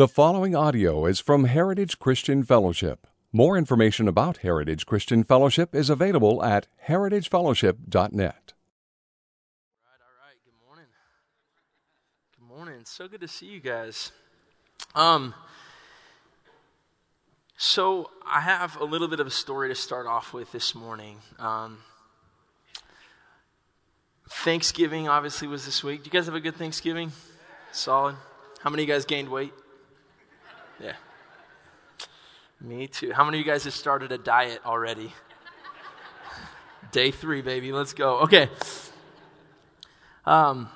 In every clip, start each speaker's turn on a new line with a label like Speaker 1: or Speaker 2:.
Speaker 1: The following audio is from Heritage Christian Fellowship. More information about Heritage Christian Fellowship is available at heritagefellowship.net.
Speaker 2: All right, all right. Good morning. Good morning. So good to see you guys. Um, so I have a little bit of a story to start off with this morning. Um, Thanksgiving obviously was this week. Do you guys have a good Thanksgiving? Solid. How many of you guys gained weight? Yeah. Me too. How many of you guys have started a diet already? Day three, baby. Let's go. Okay. Um,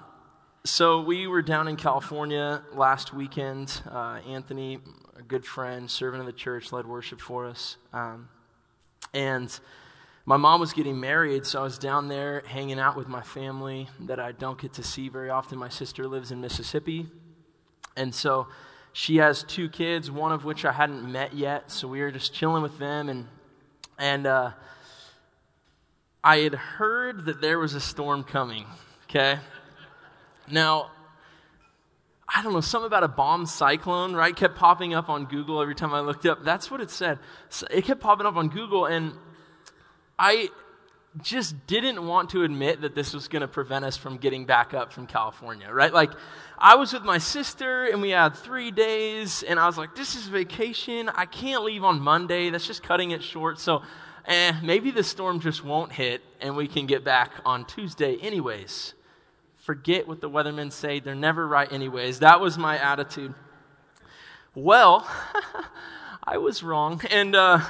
Speaker 2: so we were down in California last weekend. Uh, Anthony, a good friend, servant of the church, led worship for us. Um, and my mom was getting married, so I was down there hanging out with my family that I don't get to see very often. My sister lives in Mississippi. And so she has two kids, one of which I hadn't met yet, so we were just chilling with them. And, and uh, I had heard that there was a storm coming, okay? Now, I don't know, something about a bomb cyclone, right? Kept popping up on Google every time I looked up. That's what it said. So it kept popping up on Google, and I just didn't want to admit that this was going to prevent us from getting back up from California, right? Like, I was with my sister and we had three days, and I was like, this is vacation. I can't leave on Monday. That's just cutting it short. So, eh, maybe the storm just won't hit and we can get back on Tuesday, anyways. Forget what the weathermen say. They're never right, anyways. That was my attitude. Well, I was wrong. And, uh,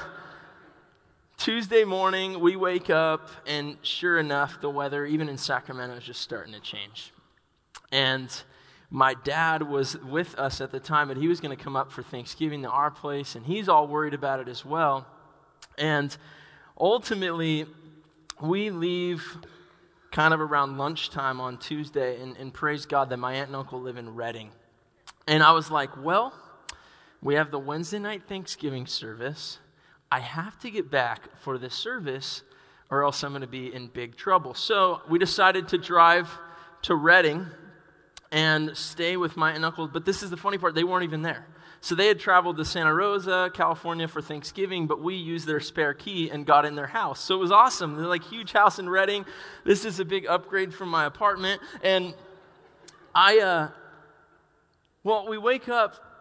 Speaker 2: Tuesday morning, we wake up, and sure enough, the weather, even in Sacramento, is just starting to change. And my dad was with us at the time, but he was going to come up for Thanksgiving to our place, and he's all worried about it as well. And ultimately, we leave kind of around lunchtime on Tuesday, and, and praise God that my aunt and uncle live in Redding. And I was like, well, we have the Wednesday night Thanksgiving service. I have to get back for this service, or else I'm going to be in big trouble. So we decided to drive to Redding and stay with my aunt and uncle. But this is the funny part, they weren't even there. So they had traveled to Santa Rosa, California for Thanksgiving, but we used their spare key and got in their house. So it was awesome. They're like huge house in Redding. This is a big upgrade from my apartment. And I, uh, well, we wake up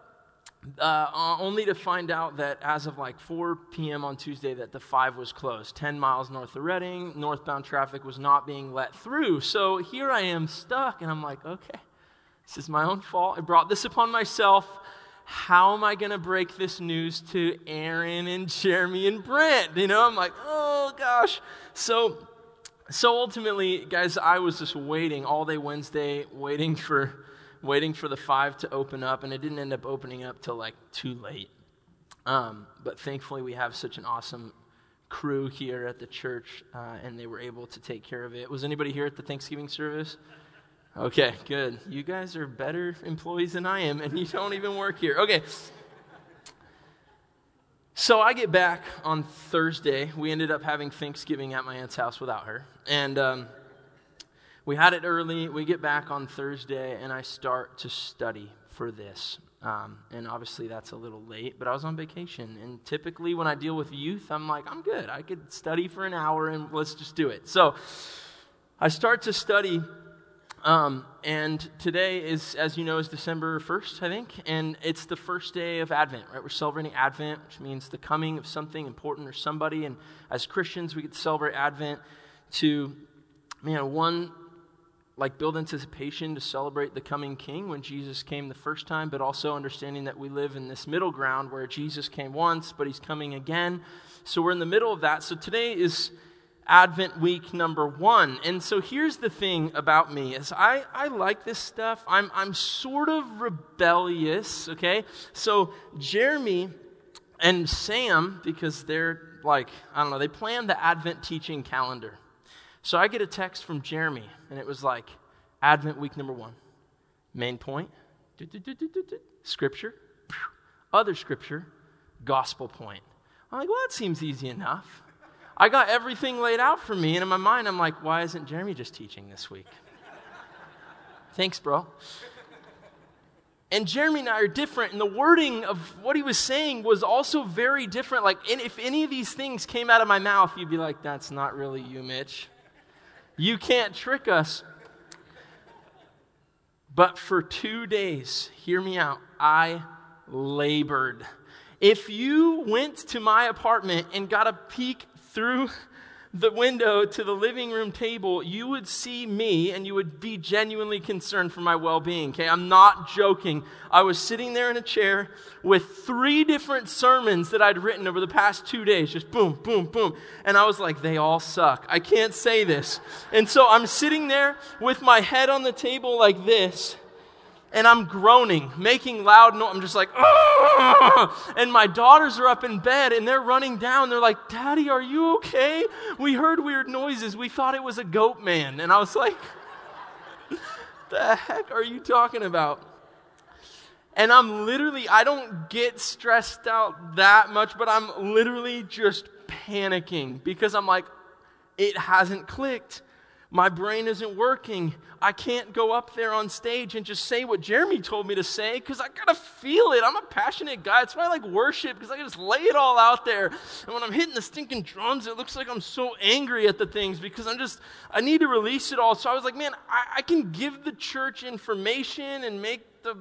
Speaker 2: uh, only to find out that as of like 4 p.m. on Tuesday that the 5 was closed 10 miles north of Redding, northbound traffic was not being let through so here I am stuck and I'm like okay this is my own fault. I brought this upon myself. How am I going to break this news to Aaron and Jeremy and Brent? You know, I'm like, oh gosh. So, so ultimately, guys, I was just waiting all day Wednesday, waiting for, waiting for the five to open up, and it didn't end up opening up till like too late. Um, but thankfully, we have such an awesome crew here at the church, uh, and they were able to take care of it. Was anybody here at the Thanksgiving service? Okay, good. You guys are better employees than I am, and you don't even work here. Okay. So I get back on Thursday. We ended up having Thanksgiving at my aunt's house without her. And um, we had it early. We get back on Thursday, and I start to study for this. Um, and obviously, that's a little late, but I was on vacation. And typically, when I deal with youth, I'm like, I'm good. I could study for an hour, and let's just do it. So I start to study um, and today is, as you know, is December 1st, I think, and it's the first day of Advent, right? We're celebrating Advent, which means the coming of something important or somebody. And as Christians, we get to celebrate Advent to, man, one, like build anticipation to celebrate the coming King when Jesus came the first time, but also understanding that we live in this middle ground where Jesus came once, but he's coming again. So we're in the middle of that. So today is Advent week number one. And so here's the thing about me is I, I like this stuff. I'm, I'm sort of rebellious, okay? So Jeremy and Sam, because they're like, I don't know, they planned the Advent teaching calendar. So I get a text from Jeremy, and it was like, Advent week number one. Main point, scripture, other scripture, gospel point. I'm like, well, that seems easy enough. I got everything laid out for me, and in my mind, I'm like, why isn't Jeremy just teaching this week? Thanks, bro. And Jeremy and I are different, and the wording of what he was saying was also very different. Like, if any of these things came out of my mouth, you'd be like, that's not really you, Mitch. You can't trick us. But for two days, hear me out, I labored. If you went to my apartment and got a peek through the window to the living room table, you would see me and you would be genuinely concerned for my well being. Okay, I'm not joking. I was sitting there in a chair with three different sermons that I'd written over the past two days, just boom, boom, boom. And I was like, they all suck. I can't say this. And so I'm sitting there with my head on the table like this and I'm groaning, making loud noise. I'm just like, and my daughters are up in bed and they're running down. They're like, Daddy, are you okay? We heard weird noises. We thought it was a goat man. And I was like, the heck are you talking about? And I'm literally, I don't get stressed out that much, but I'm literally just panicking because I'm like, it hasn't clicked. My brain isn't working. I can't go up there on stage and just say what Jeremy told me to say because I gotta feel it. I'm a passionate guy. It's why I like worship because I can just lay it all out there. And when I'm hitting the stinking drums, it looks like I'm so angry at the things because I'm just, I need to release it all. So I was like, man, I, I can give the church information and make the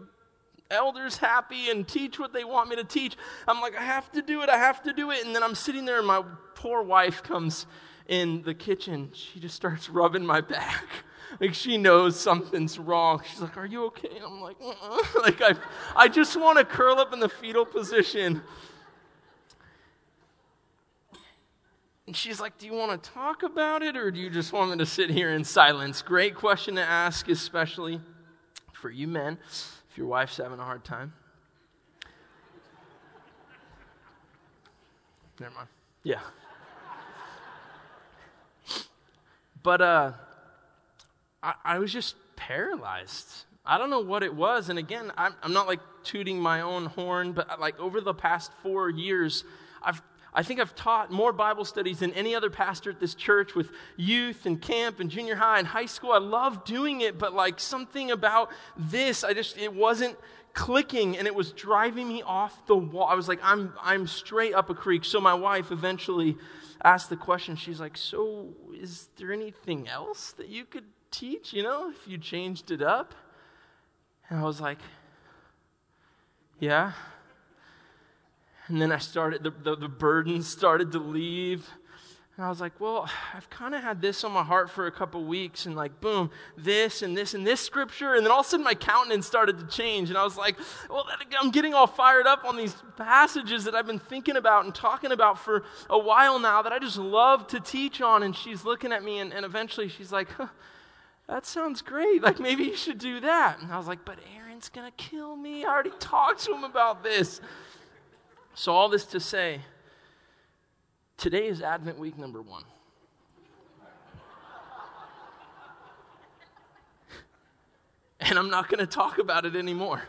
Speaker 2: elders happy and teach what they want me to teach. I'm like, I have to do it. I have to do it. And then I'm sitting there and my poor wife comes in the kitchen, she just starts rubbing my back. Like she knows something's wrong. She's like, Are you okay? And I'm like, uh-uh. like I, I just want to curl up in the fetal position. And she's like, Do you want to talk about it or do you just want me to sit here in silence? Great question to ask, especially for you men, if your wife's having a hard time. Never mind. Yeah. But uh, I, I was just paralyzed. I don't know what it was. And again, I'm, I'm not like tooting my own horn, but uh, like over the past four years, I've I think I've taught more Bible studies than any other pastor at this church with youth and camp and junior high and high school. I love doing it, but like something about this, I just, it wasn't clicking and it was driving me off the wall. I was like, I'm, I'm straight up a creek. So my wife eventually asked the question. She's like, So is there anything else that you could teach, you know, if you changed it up? And I was like, Yeah. And then I started, the, the, the burden started to leave. And I was like, well, I've kind of had this on my heart for a couple weeks, and like, boom, this and this and this scripture. And then all of a sudden, my countenance started to change. And I was like, well, I'm getting all fired up on these passages that I've been thinking about and talking about for a while now that I just love to teach on. And she's looking at me, and, and eventually she's like, huh, that sounds great. Like, maybe you should do that. And I was like, but Aaron's going to kill me. I already talked to him about this. So, all this to say, Today is Advent week number one. and I'm not going to talk about it anymore.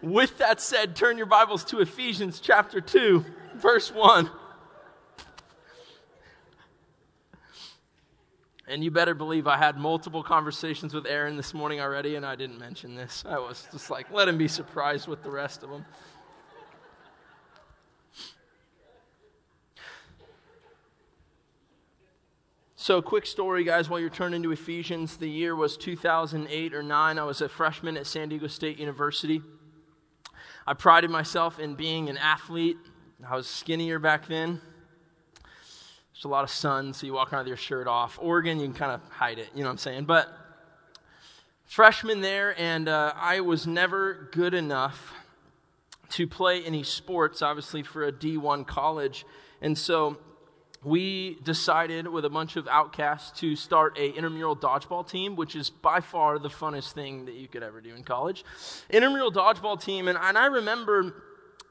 Speaker 2: With that said, turn your Bibles to Ephesians chapter 2, verse 1. And you better believe I had multiple conversations with Aaron this morning already, and I didn't mention this. I was just like, let him be surprised with the rest of them. So, quick story, guys, while you're turning to Ephesians. The year was 2008 or 9. I was a freshman at San Diego State University. I prided myself in being an athlete. I was skinnier back then. There's a lot of sun, so you walk around with your shirt off. Oregon, you can kind of hide it, you know what I'm saying? But freshman there, and uh, I was never good enough to play any sports, obviously, for a D1 college. And so we decided with a bunch of outcasts to start a intramural dodgeball team, which is by far the funnest thing that you could ever do in college. Intramural dodgeball team, and, and I remember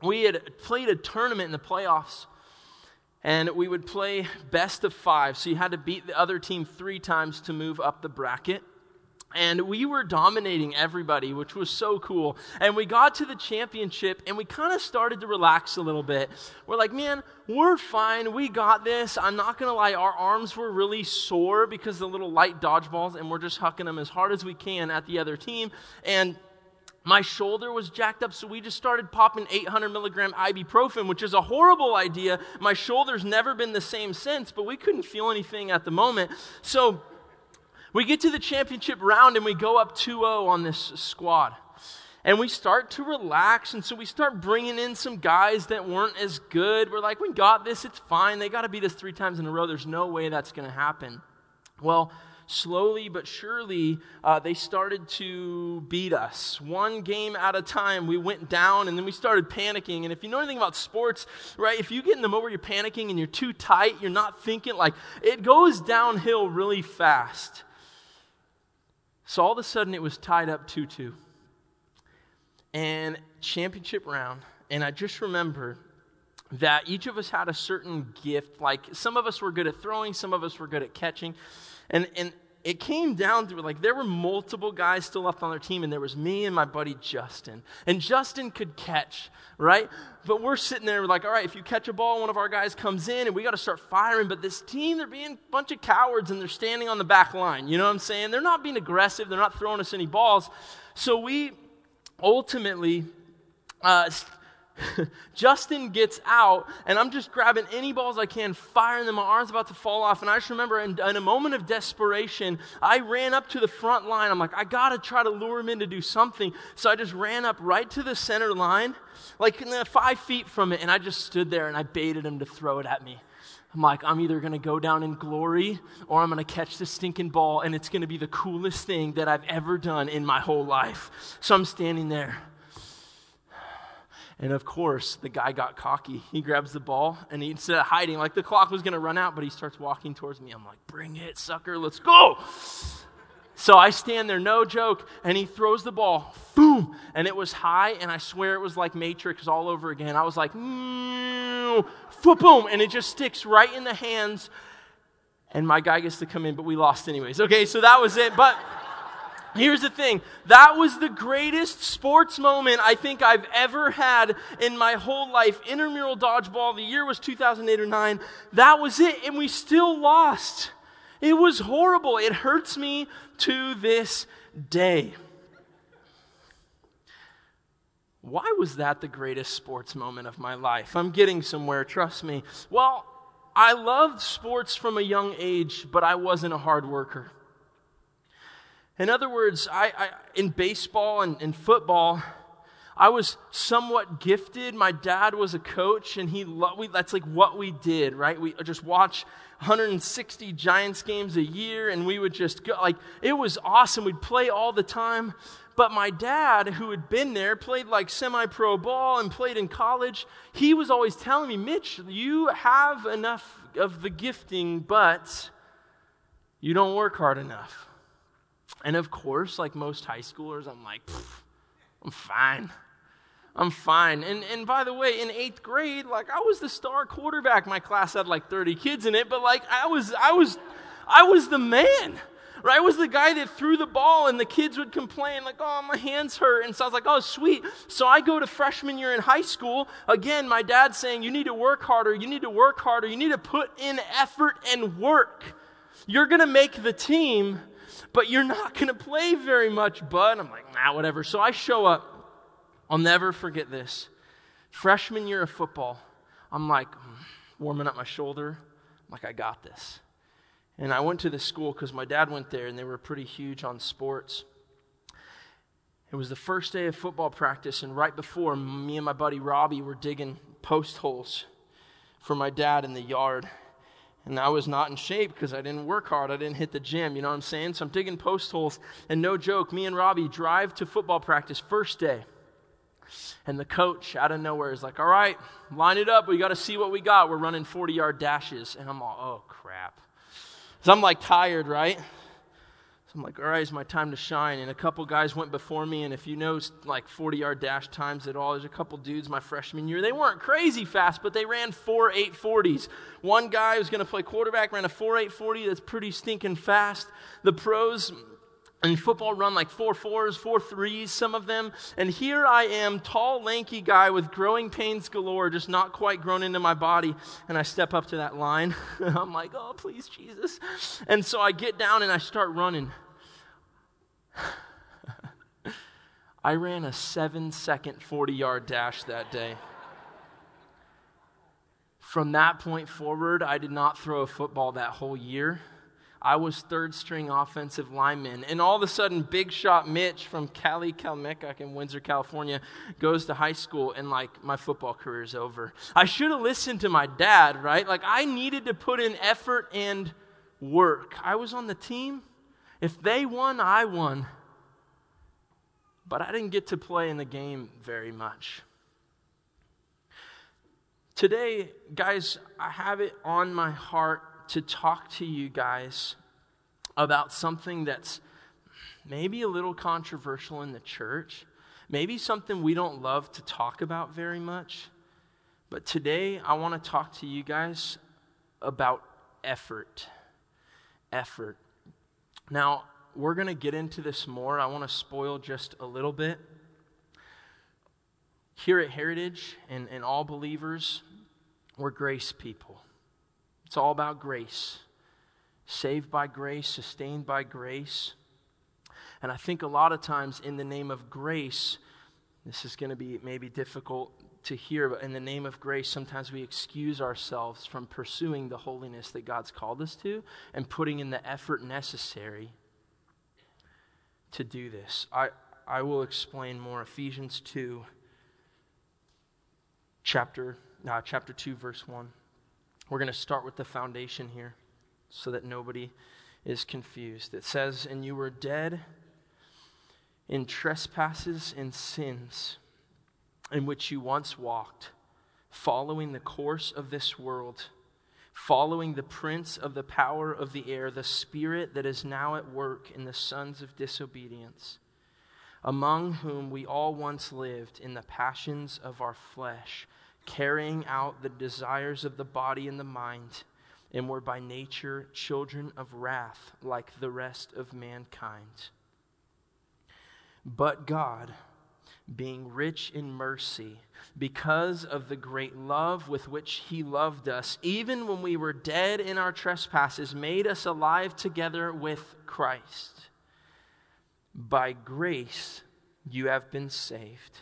Speaker 2: we had played a tournament in the playoffs and we would play best of five. So you had to beat the other team three times to move up the bracket. and we were dominating everybody, which was so cool. And we got to the championship and we kind of started to relax a little bit. We're like, man, we're fine. We got this. I'm not going to lie, our arms were really sore because the little light dodgeballs, and we're just hucking them as hard as we can at the other team. And my shoulder was jacked up, so we just started popping 800 milligram ibuprofen, which is a horrible idea. My shoulder's never been the same since, but we couldn't feel anything at the moment. So, we get to the championship round and we go up 2 0 on this squad. And we start to relax. And so we start bringing in some guys that weren't as good. We're like, we got this. It's fine. They got to beat us three times in a row. There's no way that's going to happen. Well, slowly but surely, uh, they started to beat us. One game at a time, we went down and then we started panicking. And if you know anything about sports, right, if you get in the moment where you're panicking and you're too tight, you're not thinking, like, it goes downhill really fast. So all of a sudden it was tied up 2 2. And championship round, and I just remember that each of us had a certain gift. Like some of us were good at throwing, some of us were good at catching. And, and it came down to like there were multiple guys still left on their team, and there was me and my buddy Justin. And Justin could catch, right? But we're sitting there like, all right, if you catch a ball, one of our guys comes in, and we got to start firing. But this team, they're being a bunch of cowards, and they're standing on the back line. You know what I'm saying? They're not being aggressive. They're not throwing us any balls. So we ultimately uh, Justin gets out, and I'm just grabbing any balls I can, firing them. My arm's about to fall off. And I just remember in, in, a moment of desperation, I ran up to the front line. I'm like, I got to try to lure him in to do something. So I just ran up right to the center line, like five feet from it, and I just stood there and I baited him to throw it at me. I'm like, I'm either going to go down in glory or I'm going to catch this stinking ball, and it's going to be the coolest thing that I've ever done in my whole life. So I'm standing there. And of course, the guy got cocky. He grabs the ball and he, instead of hiding, like the clock was going to run out, but he starts walking towards me. I'm like, bring it, sucker, let's go. So I stand there, no joke, and he throws the ball, boom, and it was high, and I swear it was like Matrix all over again. I was like, boom, and it just sticks right in the hands, and my guy gets to come in, but we lost anyways. Okay, so that was it. But Here's the thing that was the greatest sports moment I think I've ever had in my whole life. Intramural dodgeball, the year was 2008 or 9. That was it, and we still lost. It was horrible. It hurts me to this day. Why was that the greatest sports moment of my life? I'm getting somewhere, trust me. Well, I loved sports from a young age, but I wasn't a hard worker. In other words, I, I in baseball and, and football, I was somewhat gifted. My dad was a coach, and he lo- we, that's like what we did, right? We just watch 160 Giants games a year, and we would just go like it was awesome. We'd play all the time. But my dad, who had been there, played like semi-pro ball and played in college. He was always telling me, Mitch, you have enough of the gifting, but you don't work hard enough. And of course, like most high schoolers, I'm like, I'm fine. I'm fine. And, and by the way, in eighth grade, like I was the star quarterback. My class had like 30 kids in it, but like I was, I was, I was the man. Right? I was the guy that threw the ball and the kids would complain, like, oh, my hands hurt. And so I was like, oh, sweet. So I go to freshman year in high school. Again, my dad's saying, you need to work harder. You need to work harder. You need to put in effort and work. You're going to make the team but you're not going to play very much, bud. I'm like, nah, whatever. So I show up. I'll never forget this. Freshman year of football, I'm like mm, warming up my shoulder. I'm like, I got this. And I went to the school because my dad went there and they were pretty huge on sports. It was the first day of football practice, and right before, me and my buddy Robbie were digging post holes for my dad in the yard. And I was not in shape because I didn't work hard. I didn't hit the gym. You know what I'm saying? So I'm digging post holes. And no joke, me and Robbie drive to football practice first day. And the coach out of nowhere is like, all right, line it up. We got to see what we got. We're running 40 yard dashes. And I'm all, oh, crap. So I'm like tired, right? I'm like, all right, it's my time to shine. And a couple guys went before me. And if you know like 40 yard dash times at all, there's a couple dudes my freshman year. They weren't crazy fast, but they ran four 840s. One guy who's going to play quarterback ran a 4 840 that's pretty stinking fast. The pros and football run like four fours, four threes, some of them. And here I am, tall, lanky guy with growing pains galore, just not quite grown into my body. And I step up to that line. I'm like, oh, please, Jesus. And so I get down and I start running. I ran a seven second 40 yard dash that day. From that point forward, I did not throw a football that whole year. I was third string offensive lineman. And all of a sudden, big shot Mitch from Cali, Calmecac in Windsor, California, goes to high school, and like my football career is over. I should have listened to my dad, right? Like I needed to put in effort and work. I was on the team. If they won, I won. But I didn't get to play in the game very much. Today, guys, I have it on my heart to talk to you guys about something that's maybe a little controversial in the church, maybe something we don't love to talk about very much. But today, I want to talk to you guys about effort. Effort. Now, we're going to get into this more. I want to spoil just a little bit. Here at Heritage and, and all believers, we're grace people. It's all about grace. Saved by grace, sustained by grace. And I think a lot of times, in the name of grace, this is going to be maybe difficult to hear, but in the name of grace, sometimes we excuse ourselves from pursuing the holiness that God's called us to and putting in the effort necessary to do this. I, I will explain more. Ephesians 2, chapter, uh, chapter 2, verse 1. We're going to start with the foundation here so that nobody is confused. It says, And you were dead in trespasses and sins in which you once walked, following the course of this world, following the prince of the power of the air, the spirit that is now at work in the sons of disobedience, among whom we all once lived in the passions of our flesh carrying out the desires of the body and the mind, and were by nature children of wrath like the rest of mankind. But God, being rich in mercy, because of the great love with which He loved us, even when we were dead in our trespasses, made us alive together with Christ. By grace you have been saved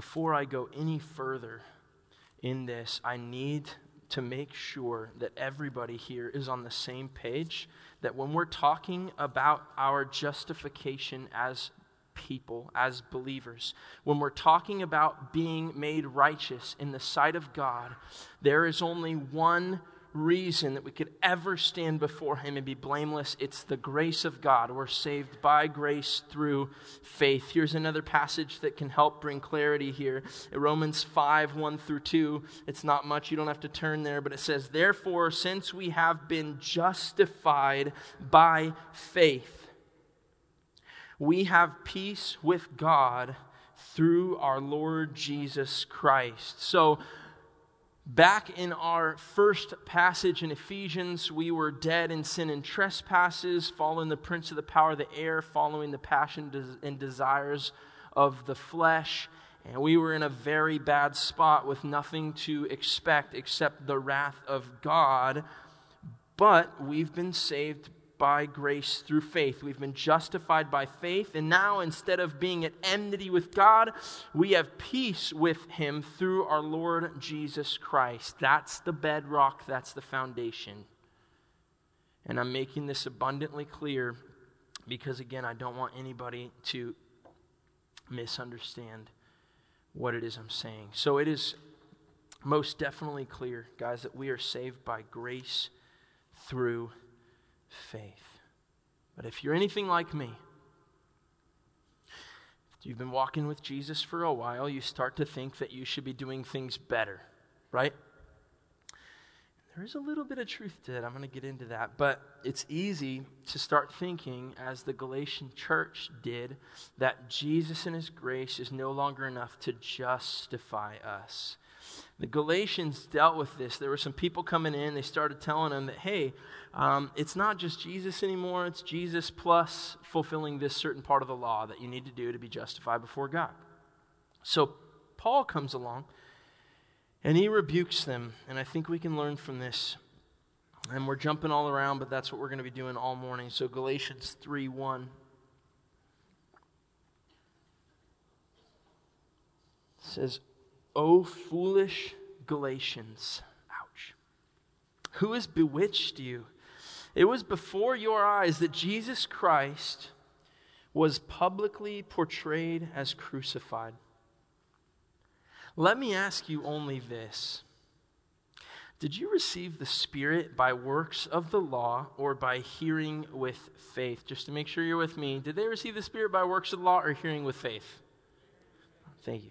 Speaker 2: before I go any further in this, I need to make sure that everybody here is on the same page. That when we're talking about our justification as people, as believers, when we're talking about being made righteous in the sight of God, there is only one reason that we could ever stand before Him and be blameless. It's the grace of God. We're saved by grace through faith. Here's another passage that can help bring clarity here. Romans 5 1 through 2. It's not much, you don't have to turn there, but it says, Therefore, since we have been justified by faith, we have peace with God through our Lord Jesus Christ. So, Back in our first passage in Ephesians, we were dead in sin and trespasses, following the prince of the power of the air, following the passion and desires of the flesh. And we were in a very bad spot with nothing to expect except the wrath of God. But we've been saved by grace through faith. We've been justified by faith, and now instead of being at enmity with God, we have peace with Him through our Lord Jesus Christ. That's the bedrock, that's the foundation. And I'm making this abundantly clear because, again, I don't want anybody to misunderstand what it is I'm saying. So it is most definitely clear, guys, that we are saved by grace through faith. But if you're anything like me, if you've been walking with Jesus for a while, you start to think that you should be doing things better, right? There is a little bit of truth to it. I'm going to get into that. But it's easy to start thinking, as the Galatian church did, that Jesus and his grace is no longer enough to justify us. The Galatians dealt with this. There were some people coming in, they started telling them that, hey, um, it's not just Jesus anymore, it's Jesus plus fulfilling this certain part of the law that you need to do to be justified before God. So Paul comes along and he rebukes them, and I think we can learn from this. And we're jumping all around, but that's what we're going to be doing all morning. So Galatians 3 1. says, O foolish Galatians. Ouch. Who has bewitched you? It was before your eyes that Jesus Christ was publicly portrayed as crucified. Let me ask you only this Did you receive the Spirit by works of the law or by hearing with faith? Just to make sure you're with me, did they receive the Spirit by works of the law or hearing with faith? Thank you.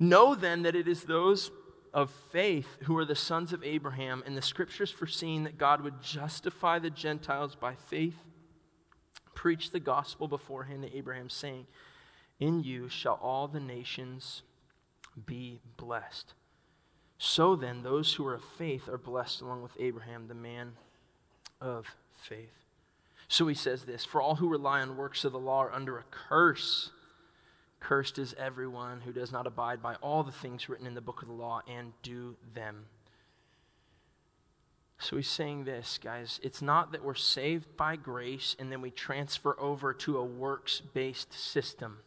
Speaker 2: Know then that it is those of faith who are the sons of Abraham, and the scriptures foreseen that God would justify the Gentiles by faith, preach the gospel beforehand to Abraham, saying, In you shall all the nations be blessed. So then, those who are of faith are blessed along with Abraham, the man of faith. So he says this For all who rely on works of the law are under a curse. Cursed is everyone who does not abide by all the things written in the book of the law and do them. So he's saying this, guys. It's not that we're saved by grace and then we transfer over to a works based system.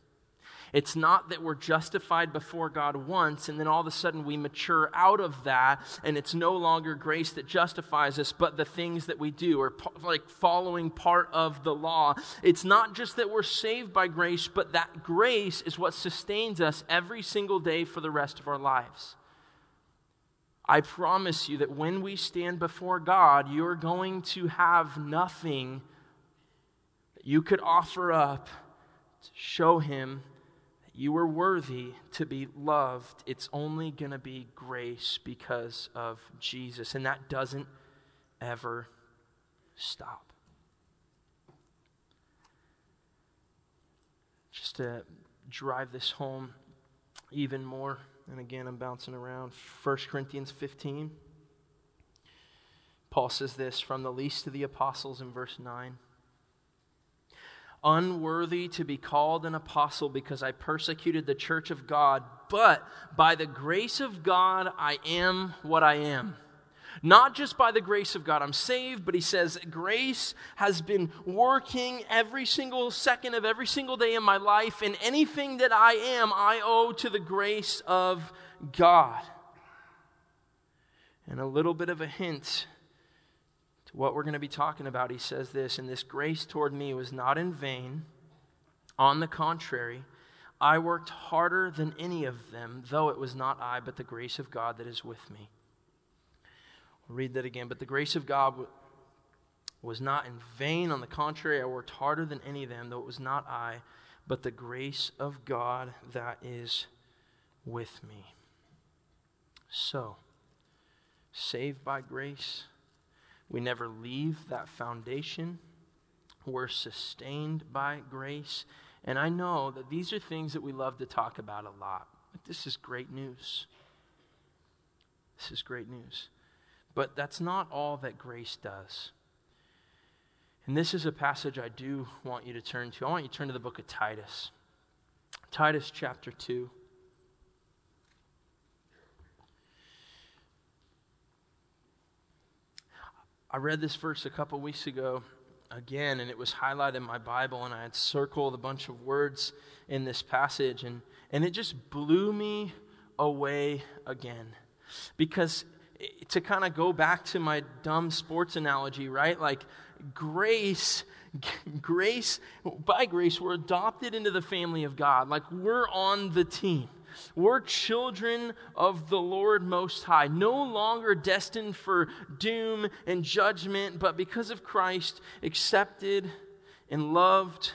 Speaker 2: It's not that we're justified before God once and then all of a sudden we mature out of that and it's no longer grace that justifies us, but the things that we do or like following part of the law. It's not just that we're saved by grace, but that grace is what sustains us every single day for the rest of our lives. I promise you that when we stand before God, you're going to have nothing that you could offer up to show Him you are worthy to be loved. It's only going to be grace because of Jesus. And that doesn't ever stop. Just to drive this home even more, and again, I'm bouncing around. 1 Corinthians 15. Paul says this from the least of the apostles in verse 9 unworthy to be called an apostle because I persecuted the church of God, but by the grace of God, I am what I am. Not just by the grace of God I'm saved, but he says grace has been working every single second of every single day in my life, and anything that I am, I owe to the grace of God. And a little bit of a hint what we're going to be talking about, he says this, and this grace toward me was not in vain. On the contrary, I worked harder than any of them, though it was not I, but the grace of God that is with me. I'll read that again. But the grace of God was not in vain. On the contrary, I worked harder than any of them, though it was not I, but the grace of God that is with me. So, saved by grace we never leave that foundation. We're sustained by grace. And I know that these are things that we love to talk about a lot. But this is great news. This is great news. But that's not all that grace does. And this is a passage I do want you to turn to. I want you to turn to the book of Titus. Titus chapter 2. I read this verse a couple weeks ago again, and it was highlighted in my Bible, and I had circled a bunch of words in this passage, and, and it just blew me away again. Because to kind of go back to my dumb sports analogy, right? Like grace, grace, by grace, we're adopted into the family of God. Like we're on the team. We're children of the Lord Most High, no longer destined for doom and judgment, but because of Christ, accepted and loved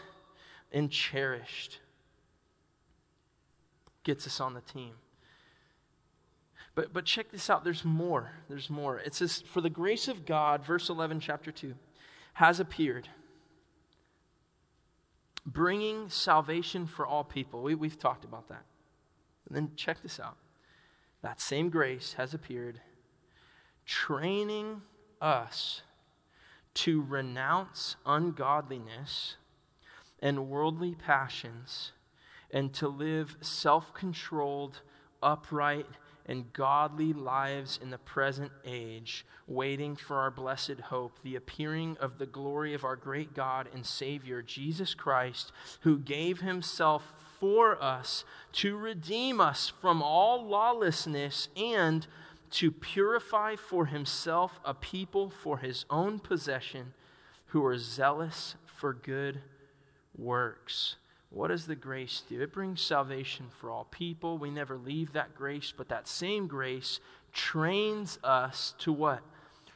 Speaker 2: and cherished. Gets us on the team. But, but check this out there's more. There's more. It says, For the grace of God, verse 11, chapter 2, has appeared, bringing salvation for all people. We, we've talked about that. And then check this out. That same grace has appeared, training us to renounce ungodliness and worldly passions and to live self controlled, upright, and godly lives in the present age, waiting for our blessed hope, the appearing of the glory of our great God and Savior, Jesus Christ, who gave himself for us to redeem us from all lawlessness and to purify for himself a people for his own possession who are zealous for good works. What does the grace do? It brings salvation for all people. We never leave that grace, but that same grace trains us to what?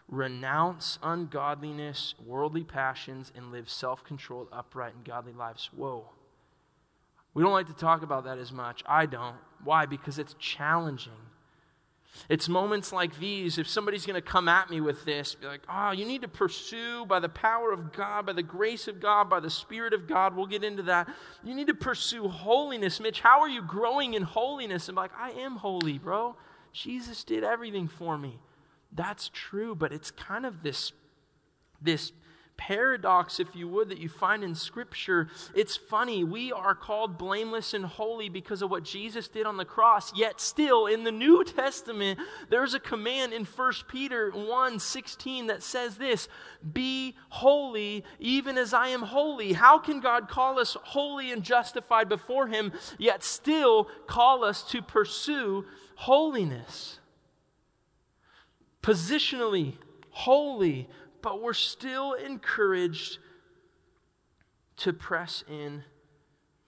Speaker 2: Renounce ungodliness, worldly passions, and live self controlled, upright, and godly lives. Whoa. We don't like to talk about that as much. I don't. Why? Because it's challenging. It's moments like these, if somebody's going to come at me with this, be like, oh, you need to pursue by the power of God, by the grace of God, by the Spirit of God. We'll get into that. You need to pursue holiness. Mitch, how are you growing in holiness? I'm like, I am holy, bro. Jesus did everything for me. That's true, but it's kind of this, this paradox, if you would, that you find in Scripture. It's funny. We are called blameless and holy because of what Jesus did on the cross. Yet, still, in the New Testament, there's a command in 1 Peter 1 16 that says this Be holy, even as I am holy. How can God call us holy and justified before Him, yet still call us to pursue holiness? Positionally, holy, but we're still encouraged to press in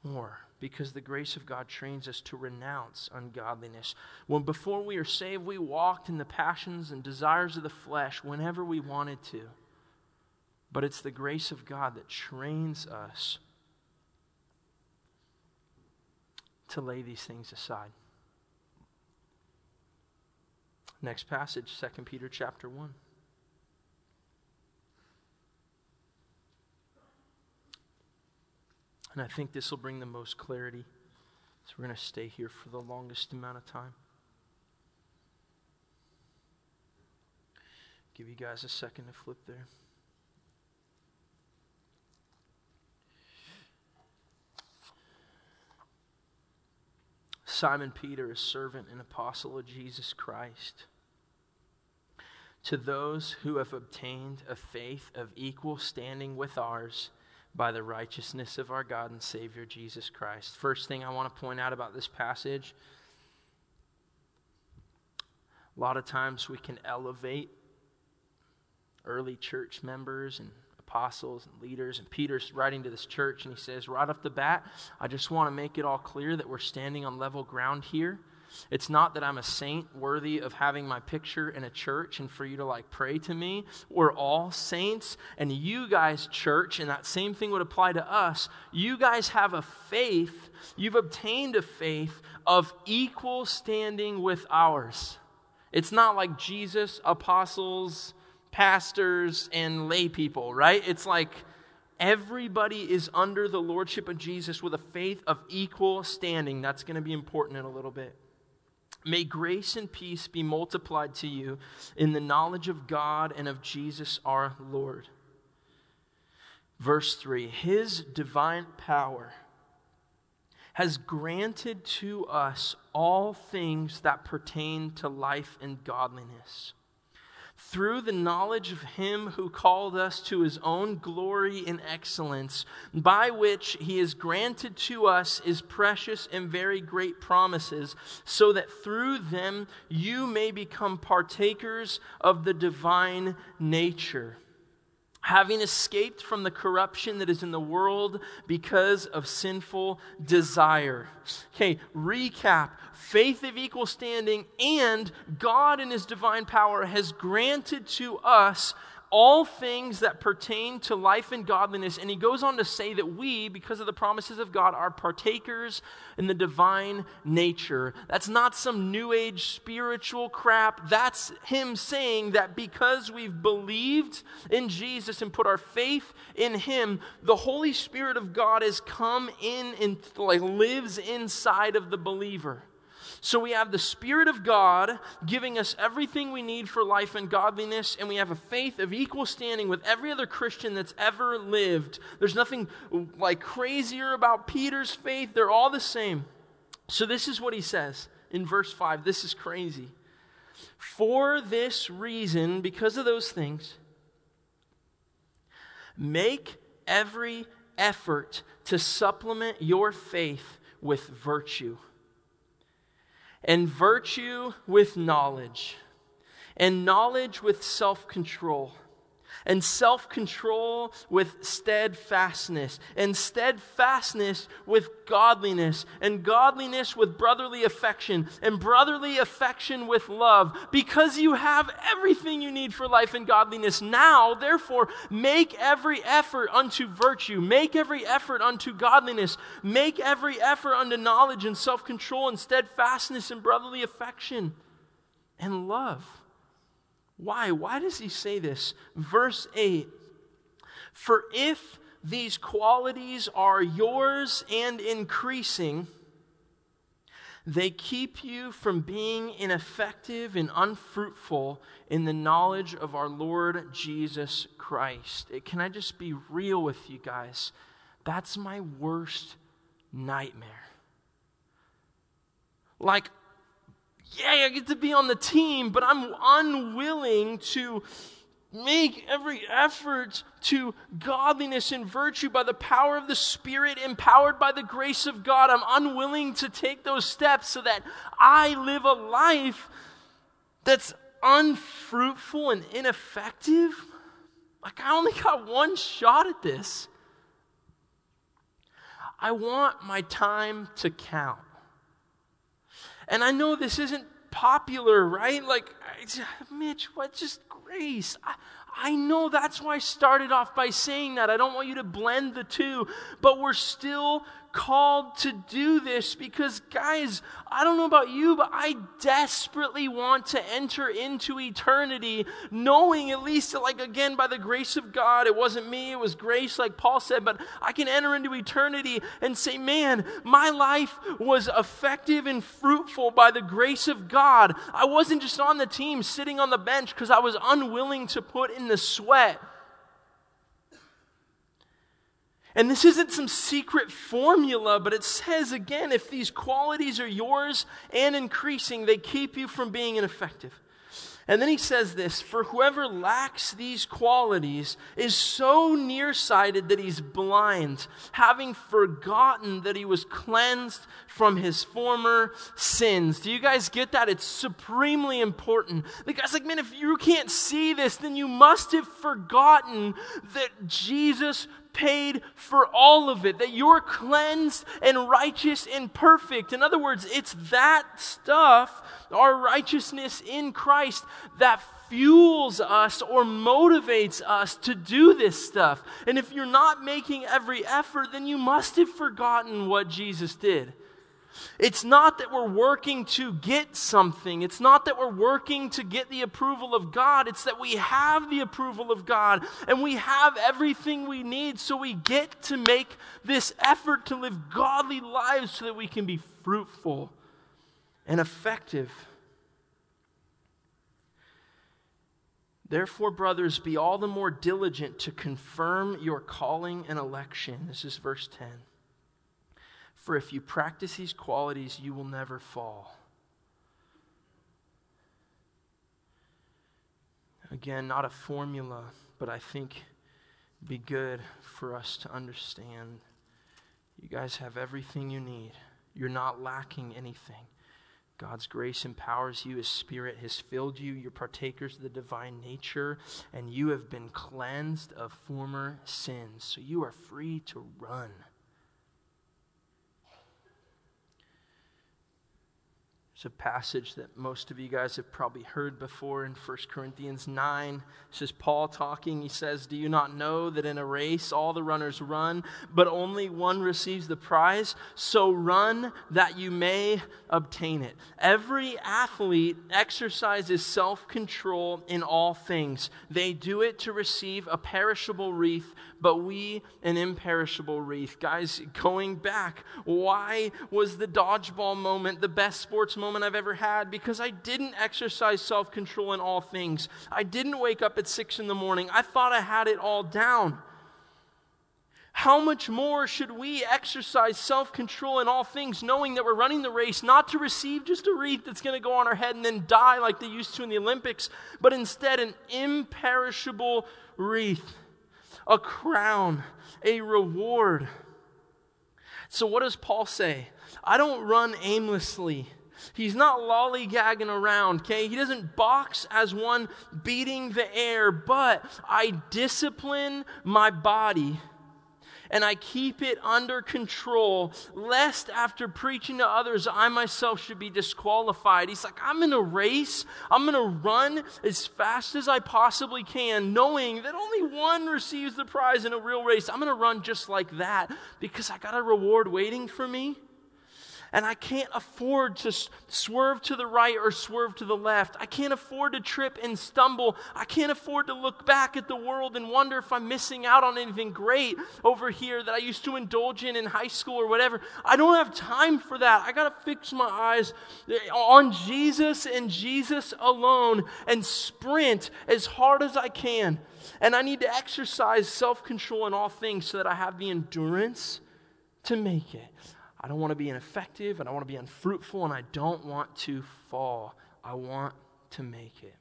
Speaker 2: more because the grace of God trains us to renounce ungodliness. When before we are saved, we walked in the passions and desires of the flesh whenever we wanted to. But it's the grace of God that trains us to lay these things aside. Next passage, 2 Peter chapter 1. And I think this will bring the most clarity. So we're going to stay here for the longest amount of time. Give you guys a second to flip there. Simon Peter, a servant and apostle of Jesus Christ, to those who have obtained a faith of equal standing with ours by the righteousness of our God and Savior Jesus Christ. First thing I want to point out about this passage a lot of times we can elevate early church members and apostles and leaders. And Peter's writing to this church and he says, right off the bat, I just want to make it all clear that we're standing on level ground here. It's not that I'm a saint worthy of having my picture in a church and for you to like pray to me. We're all saints. And you guys, church, and that same thing would apply to us. You guys have a faith, you've obtained a faith of equal standing with ours. It's not like Jesus, apostles, pastors, and lay people, right? It's like everybody is under the lordship of Jesus with a faith of equal standing. That's going to be important in a little bit. May grace and peace be multiplied to you in the knowledge of God and of Jesus our Lord. Verse 3 His divine power has granted to us all things that pertain to life and godliness through the knowledge of him who called us to his own glory and excellence, by which he has granted to us his precious and very great promises, so that through them you may become partakers of the divine nature having escaped from the corruption that is in the world because of sinful desire. Okay, recap faith of equal standing, and God in His divine power has granted to us all things that pertain to life and godliness. And he goes on to say that we, because of the promises of God, are partakers in the divine nature. That's not some new age spiritual crap. That's him saying that because we've believed in Jesus and put our faith in him, the Holy Spirit of God has come in and like lives inside of the believer. So we have the Spirit of God giving us everything we need for life and godliness, and we have a faith of equal standing with every other Christian that's ever lived. There's nothing like crazier about Peter's faith, they're all the same. So this is what he says in verse 5. This is crazy. For this reason, because of those things, make every effort to supplement your faith with virtue and virtue with knowledge, and knowledge with self control and self control with steadfastness, and steadfastness with godliness, and godliness with brotherly affection, and brotherly affection with love, because you have everything you need for life and godliness. Now, therefore, make every effort unto virtue, make every effort unto godliness, make every effort unto knowledge and self control, and steadfastness and brotherly affection and love. Why? Why does he say this? Verse 8 For if these qualities are yours and increasing, they keep you from being ineffective and unfruitful in the knowledge of our Lord Jesus Christ. Eh, can I just be real with you guys? That's my worst nightmare. Like, yay, I get to be on the team, but I'm unwilling to make every effort to godliness and virtue by the power of the Spirit, empowered by the grace of God. I'm unwilling to take those steps so that I live a life that's unfruitful and ineffective. Like, I only got one shot at this. I want my time to count. And I know this isn't popular, right? Like, Mitch, what? Just grace. I, I know that's why I started off by saying that. I don't want you to blend the two, but we're still called to do this because, guys, I don't know about you, but I desperately want to enter into eternity knowing, at least, like again, by the grace of God, it wasn't me, it was grace, like Paul said, but I can enter into eternity and say, man, my life was effective and fruitful by the grace of God. I wasn't just on the team sitting on the bench because I was unwilling to put in the sweat. And this isn't some secret formula, but it says again if these qualities are yours and increasing, they keep you from being ineffective. And then he says this For whoever lacks these qualities is so nearsighted that he's blind, having forgotten that he was cleansed from his former sins. Do you guys get that? It's supremely important. The guy's like, man, if you can't see this, then you must have forgotten that Jesus paid for all of it, that you're cleansed and righteous and perfect. In other words, it's that stuff, our righteousness in Christ, that fuels us or motivates us to do this stuff. And if you're not making every effort, then you must have forgotten what Jesus did. It's not that we're working to get something. It's not that we're working to get the approval of God. It's that we have the approval of God and we have everything we need. So we get to make this effort to live godly lives so that we can be fruitful and effective. Therefore, brothers, be all the more diligent to confirm your calling and election. This is verse 10. For if you practice these qualities, you will never fall. Again, not a formula, but I think be good for us to understand. You guys have everything you need. You're not lacking anything. God's grace empowers you. His Spirit has filled you. You're partakers of the divine nature, and you have been cleansed of former sins. So you are free to run. It's a passage that most of you guys have probably heard before in 1 Corinthians 9. This is Paul talking. He says, Do you not know that in a race all the runners run, but only one receives the prize? So run that you may obtain it. Every athlete exercises self control in all things. They do it to receive a perishable wreath, but we an imperishable wreath. Guys, going back, why was the dodgeball moment the best sports moment I've ever had? Because I didn't exercise self control in all things. I didn't wake up at six in the morning. I thought I had it all down. How much more should we exercise self control in all things, knowing that we're running the race not to receive just a wreath that's going to go on our head and then die like they used to in the Olympics, but instead an imperishable wreath? A crown, a reward. So, what does Paul say? I don't run aimlessly. He's not lollygagging around, okay? He doesn't box as one beating the air, but I discipline my body and I keep it under control, lest after preaching to others, I myself should be disqualified. He's like, I'm in a race. I'm going to run as fast as I possibly can, knowing that only one receives the prize in a real race. I'm going to run just like that because I got a reward waiting for me and I can't afford to swerve to the right or swerve to the left. I can't afford to trip and stumble. I can't afford to look back at the world and wonder if I'm missing out on anything great over here that I used to indulge in in high school or whatever. I don't have time for that. I got to fix my eyes eh, on Jesus and Jesus alone and sprint as hard as I can. And I need to exercise self control in all things so that I have the endurance to make it. I don't want to be ineffective, and I want to be unfruitful, and I don't want to fall. I want to make it.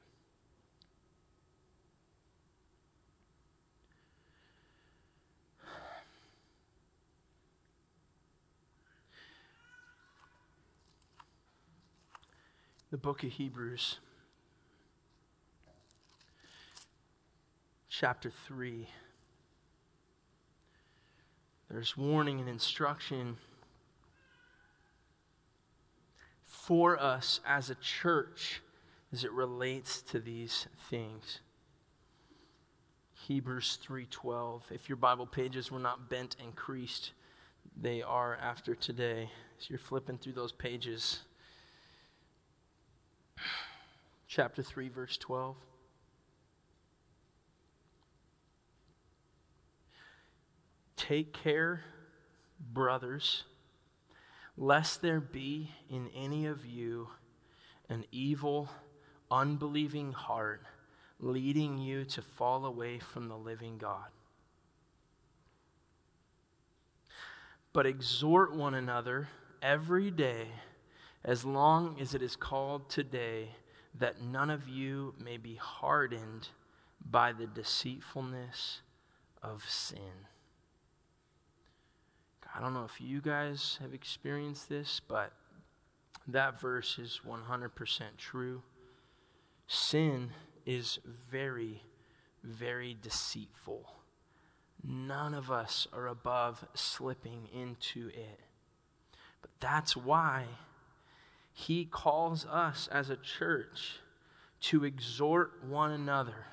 Speaker 2: The book of Hebrews, chapter 3. There's warning and instruction for us as a church as it relates to these things. Hebrews 3:12. If your Bible pages were not bent and creased, they are after today. As you're flipping through those pages. Chapter 3 verse 12. Take care, brothers, lest there be in any of you an evil, unbelieving heart leading you to fall away from the living God. But exhort one another every day, as long as it is called today, that none of you may be hardened by the deceitfulness of sin. I don't know if you guys have experienced this, but that verse is 100% true. Sin is very, very deceitful. None of us are above slipping into it. But that's why he calls us as a church to exhort one another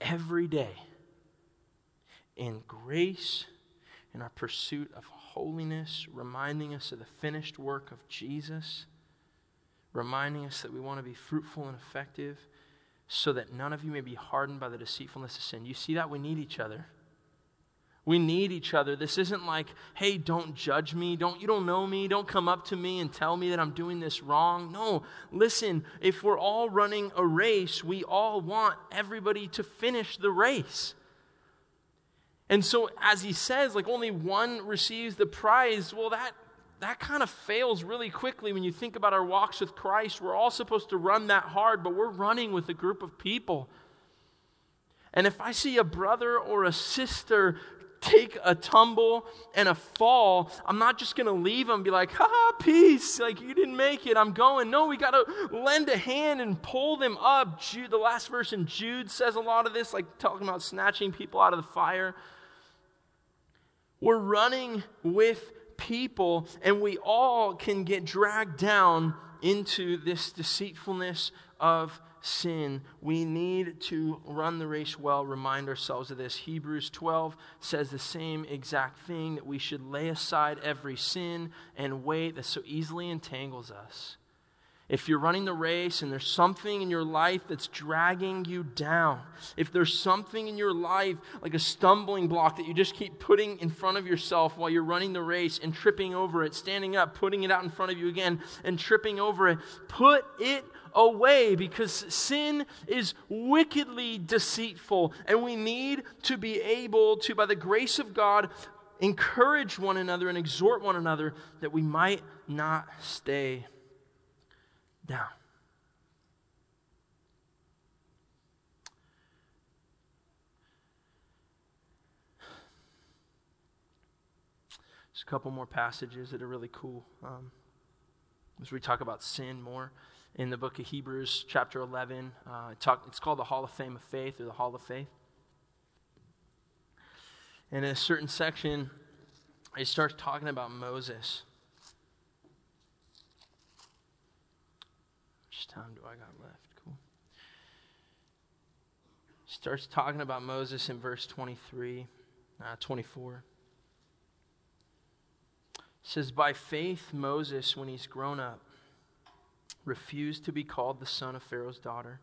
Speaker 2: every day in grace in our pursuit of holiness, reminding us of the finished work of Jesus, reminding us that we want to be fruitful and effective so that none of you may be hardened by the deceitfulness of sin. You see that? We need each other. We need each other. This isn't like, hey, don't judge me. Don't you don't know me. Don't come up to me and tell me that I'm doing this wrong. No. Listen, if we're all running a race, we all want everybody to finish the race. And so, as he says, like only one receives the prize, well, that that kind of fails really quickly when you think about our walks with Christ. We're all supposed to run that hard, but we're running with a group of people. And if I see a brother or a sister take a tumble and a fall, I'm not just going to leave them be like, ha, peace, like you didn't make it, I'm going. No, we got to lend a hand and pull them up. Jude, the last verse in Jude says a lot of this, like talking about snatching people out of the fire. We're running with people, and we all can get dragged down into this deceitfulness of sin. We need to run the race well, remind ourselves of this. Hebrews 12 says the same exact thing that we should lay aside every sin and weight that so easily entangles us. If you're running the race and there's something in your life that's dragging you down, if there's something in your life like a stumbling block that you just keep putting in front of yourself while you're running the race and tripping over it, standing up, putting it out in front of you again, and tripping over it, put it away because sin is wickedly deceitful. And we need to be able to, by the grace of God, encourage one another and exhort one another that we might not stay down. There's a couple more passages that are really cool um, as we talk about sin more in the book of Hebrews, chapter 11. Uh, talk, it's called the Hall of Fame of Faith or the Hall of Faith. And in a certain section, it starts talking about Moses. Time do I got left? Cool. Starts talking about Moses in verse 23, uh, 24. It says, By faith, Moses, when he's grown up, refused to be called the son of Pharaoh's daughter,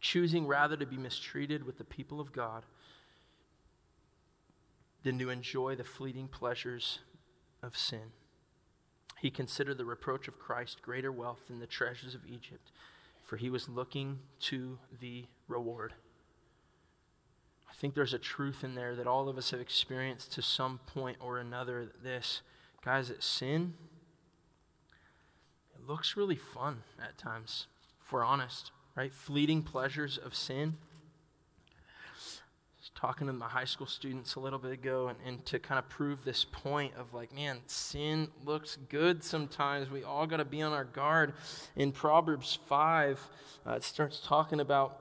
Speaker 2: choosing rather to be mistreated with the people of God than to enjoy the fleeting pleasures of sin. He considered the reproach of Christ greater wealth than the treasures of Egypt, for he was looking to the reward. I think there's a truth in there that all of us have experienced to some point or another. This, guys, that sin, it looks really fun at times, if we're honest, right? Fleeting pleasures of sin talking to my high school students a little bit ago and, and to kind of prove this point of like, man, sin looks good sometimes. We all got to be on our guard. In Proverbs 5, uh, it starts talking about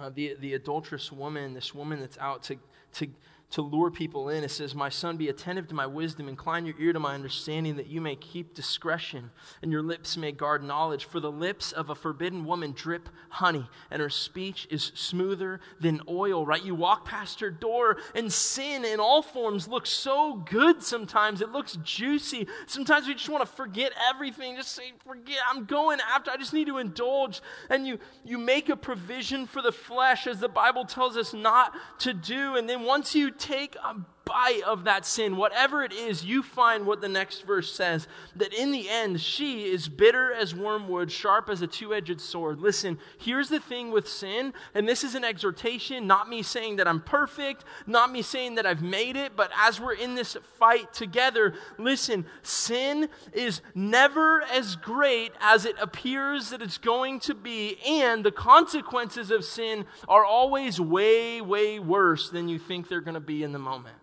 Speaker 2: uh, the, the adulterous woman, this woman that's out to, to to lure people in. It says, My son, be attentive to my wisdom, incline your ear to my understanding, that you may keep discretion, and your lips may guard knowledge. For the lips of a forbidden woman drip honey, and her speech is smoother than oil, right? You walk past her door, and sin in all forms looks so good sometimes. It looks juicy. Sometimes we just want to forget everything, just say, Forget, I'm going after, I just need to indulge. And you, you make a provision for the flesh, as the Bible tells us not to do. And then once you take a bite of that sin, whatever it is, you find what the next verse says that in the end, she is bitter as wormwood, sharp as a two edged sword. Listen, here's the thing with sin, and this is an exhortation, not me saying that I'm perfect, not me saying that I've made it, but as we're in this fight together, listen, sin is never as great as it appears that it's going to be, and the consequences of sin are always way, way worse than you think they're going to be in the moment.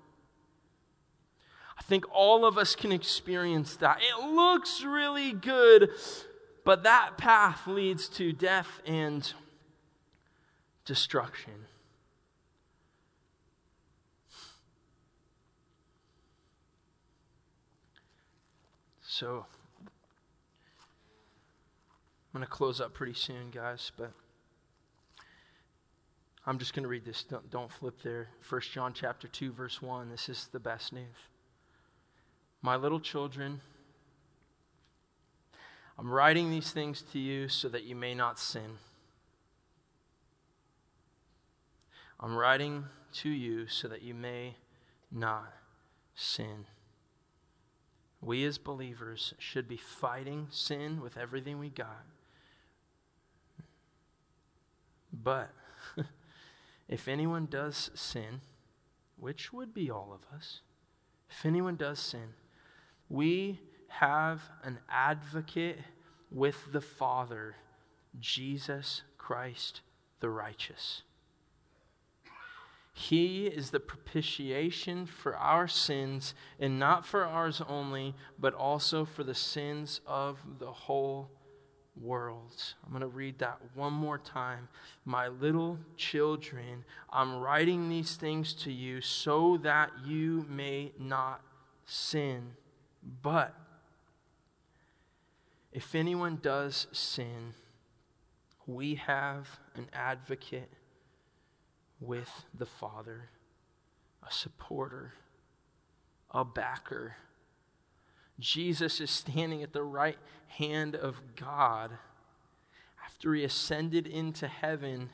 Speaker 2: Think all of us can experience that. It looks really good, but that path leads to death and destruction. So, I'm going to close up pretty soon, guys, but I'm just going to read this. Don't, don't flip there. 1 John chapter 2 verse 1. This is the best news. My little children, I'm writing these things to you so that you may not sin. I'm writing to you so that you may not sin. We as believers should be fighting sin with everything we got. But if anyone does sin, which would be all of us, if anyone does sin, We have an advocate with the Father, Jesus Christ the righteous. He is the propitiation for our sins, and not for ours only, but also for the sins of the whole world. I'm going to read that one more time. My little children, I'm writing these things to you so that you may not sin. But if anyone does sin, we have an advocate with the Father, a supporter, a backer. Jesus is standing at the right hand of God after he ascended into heaven,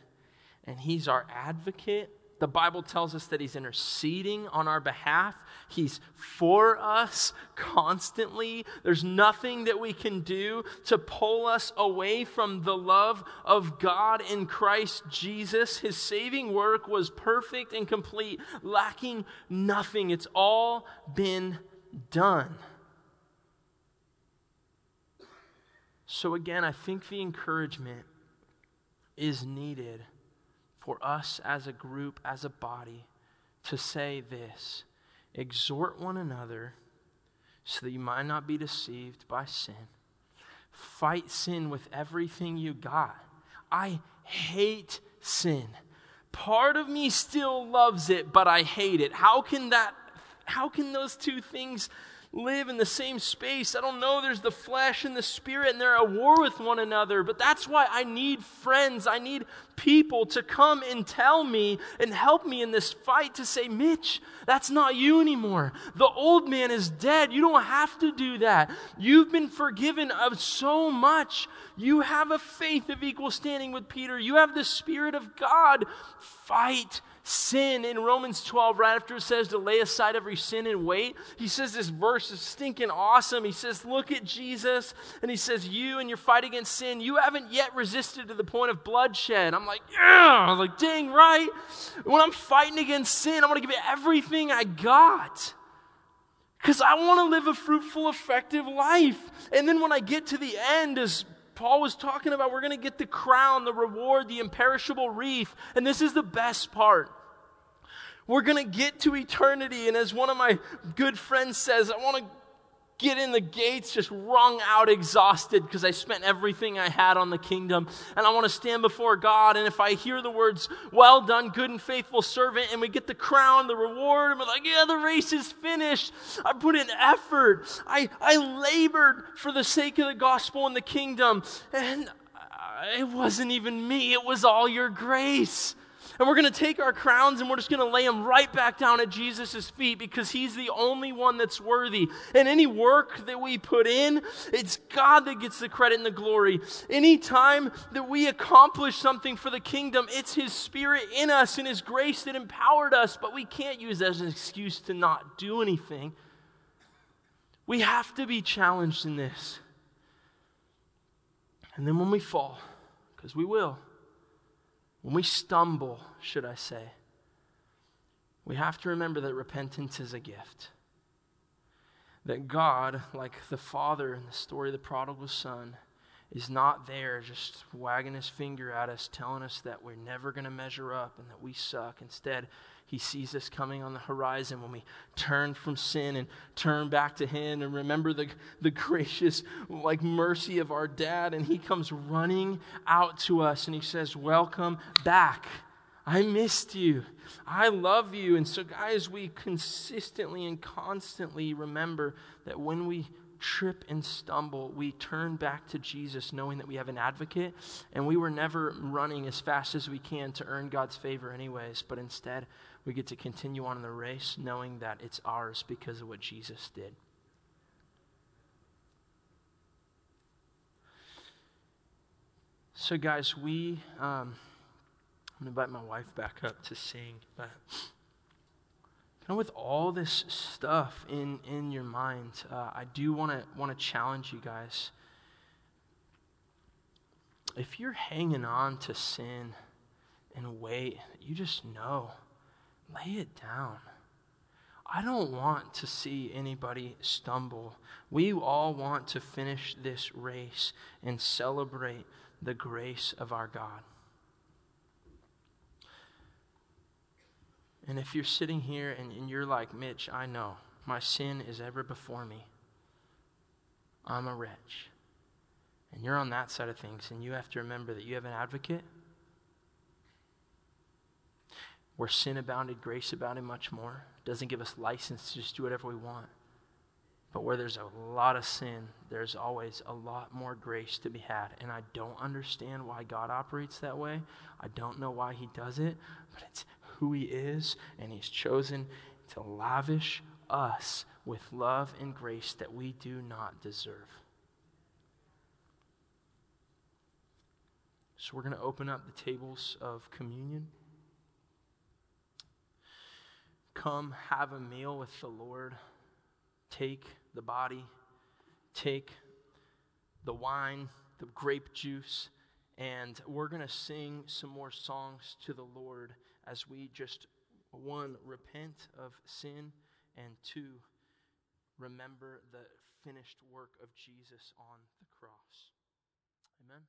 Speaker 2: and he's our advocate the Bible tells us that He's interceding on our behalf. He's for us constantly. There's nothing that we can do to pull us away from the love of God in Christ Jesus. His saving work was perfect and complete, lacking nothing. It's all been done. So, again, I think the encouragement is needed for us as a group, as a body, to say this exhort one another so that you might not be deceived by sin. Fight sin with everything you got. I hate sin. Part of me still loves it, but I hate it. How can that how can those two things live in the same space. I don't know. There's the flesh and the spirit, and they're at war with one another. But that's why I need friends. I need people to come and tell me and help me in this fight to say, Mitch, that's not you anymore. The old man is dead. You don't have to do that. You've been forgiven of so much. You have a faith of equal standing with Peter. You have the Spirit of God. Fight sin in Romans 12, right after it says to lay aside every sin and weight, he says this verse is stinking awesome. He says, Look at Jesus, and he says, You and your fight against sin, you haven't yet resisted to the point of bloodshed. I'm like, Yeah, I'm like, dang right. When I'm fighting against sin, I want to give it everything I got. Because I want to live a fruitful, effective life. And then when I get to the end, as Paul was talking about we're going to get the crown, the reward, the imperishable wreath. And this is the best part. We're going to get to eternity. And as one of my good friends says, I want to get in the gates just wrung out, exhausted because I spent everything I had on the kingdom. And I want to stand before God. And if I hear the words, well done, good and faithful servant, and we get the crown, the reward, and we're like, yeah, the race is finished. I put in effort. I, I labored for the sake of the gospel and the kingdom. And it wasn't even me, it was all your grace. And we're going to take our crowns and we're just going to lay them right back down at Jesus' feet because he's the only one that's worthy. And any work that we put in, it's God that gets the credit and the glory. Anytime that we accomplish something for the kingdom, it's his spirit in us and his grace that empowered us, but we can't use that as an excuse to not do anything. We have to be challenged in this. And then when we fall, because we will, when we stumble, should I say, we have to remember that repentance is a gift. That God, like the Father in the story of the prodigal son, is not there just wagging his finger at us, telling us that we're never going to measure up and that we suck. Instead, he sees us coming on the horizon when we turn from sin and turn back to Him and remember the, the gracious, like, mercy of our dad. And He comes running out to us and He says, Welcome back. I missed you. I love you. And so, guys, we consistently and constantly remember that when we trip and stumble, we turn back to Jesus knowing that we have an advocate. And we were never running as fast as we can to earn God's favor, anyways, but instead, we get to continue on in the race knowing that it's ours because of what Jesus did. So, guys, we, um, I'm going to invite my wife back up to sing, but kind of with all this stuff in, in your mind, uh, I do want to want to challenge you guys. If you're hanging on to sin in a way you just know lay it down. I don't want to see anybody stumble. We all want to finish this race and celebrate the grace of our God. And if you're sitting here and, and you're like, Mitch, I know my sin is ever before me, I'm a wretch. And you're on that side of things, and you have to remember that you have an advocate. Where sin abounded, grace abounded much more. Doesn't give us license to just do whatever we want. But where there's a lot of sin, there's always a lot more grace to be had. And I don't understand why God operates that way. I don't know why He does it, but it's who He is, and He's chosen to lavish us with love and grace that we do not deserve. So we're going to open up the tables of communion. Come have a meal with the Lord. Take the body, take the wine, the grape juice, and we're going to sing some more songs to the Lord as we just, one, repent of sin, and two, remember the finished work of Jesus on the cross. Amen.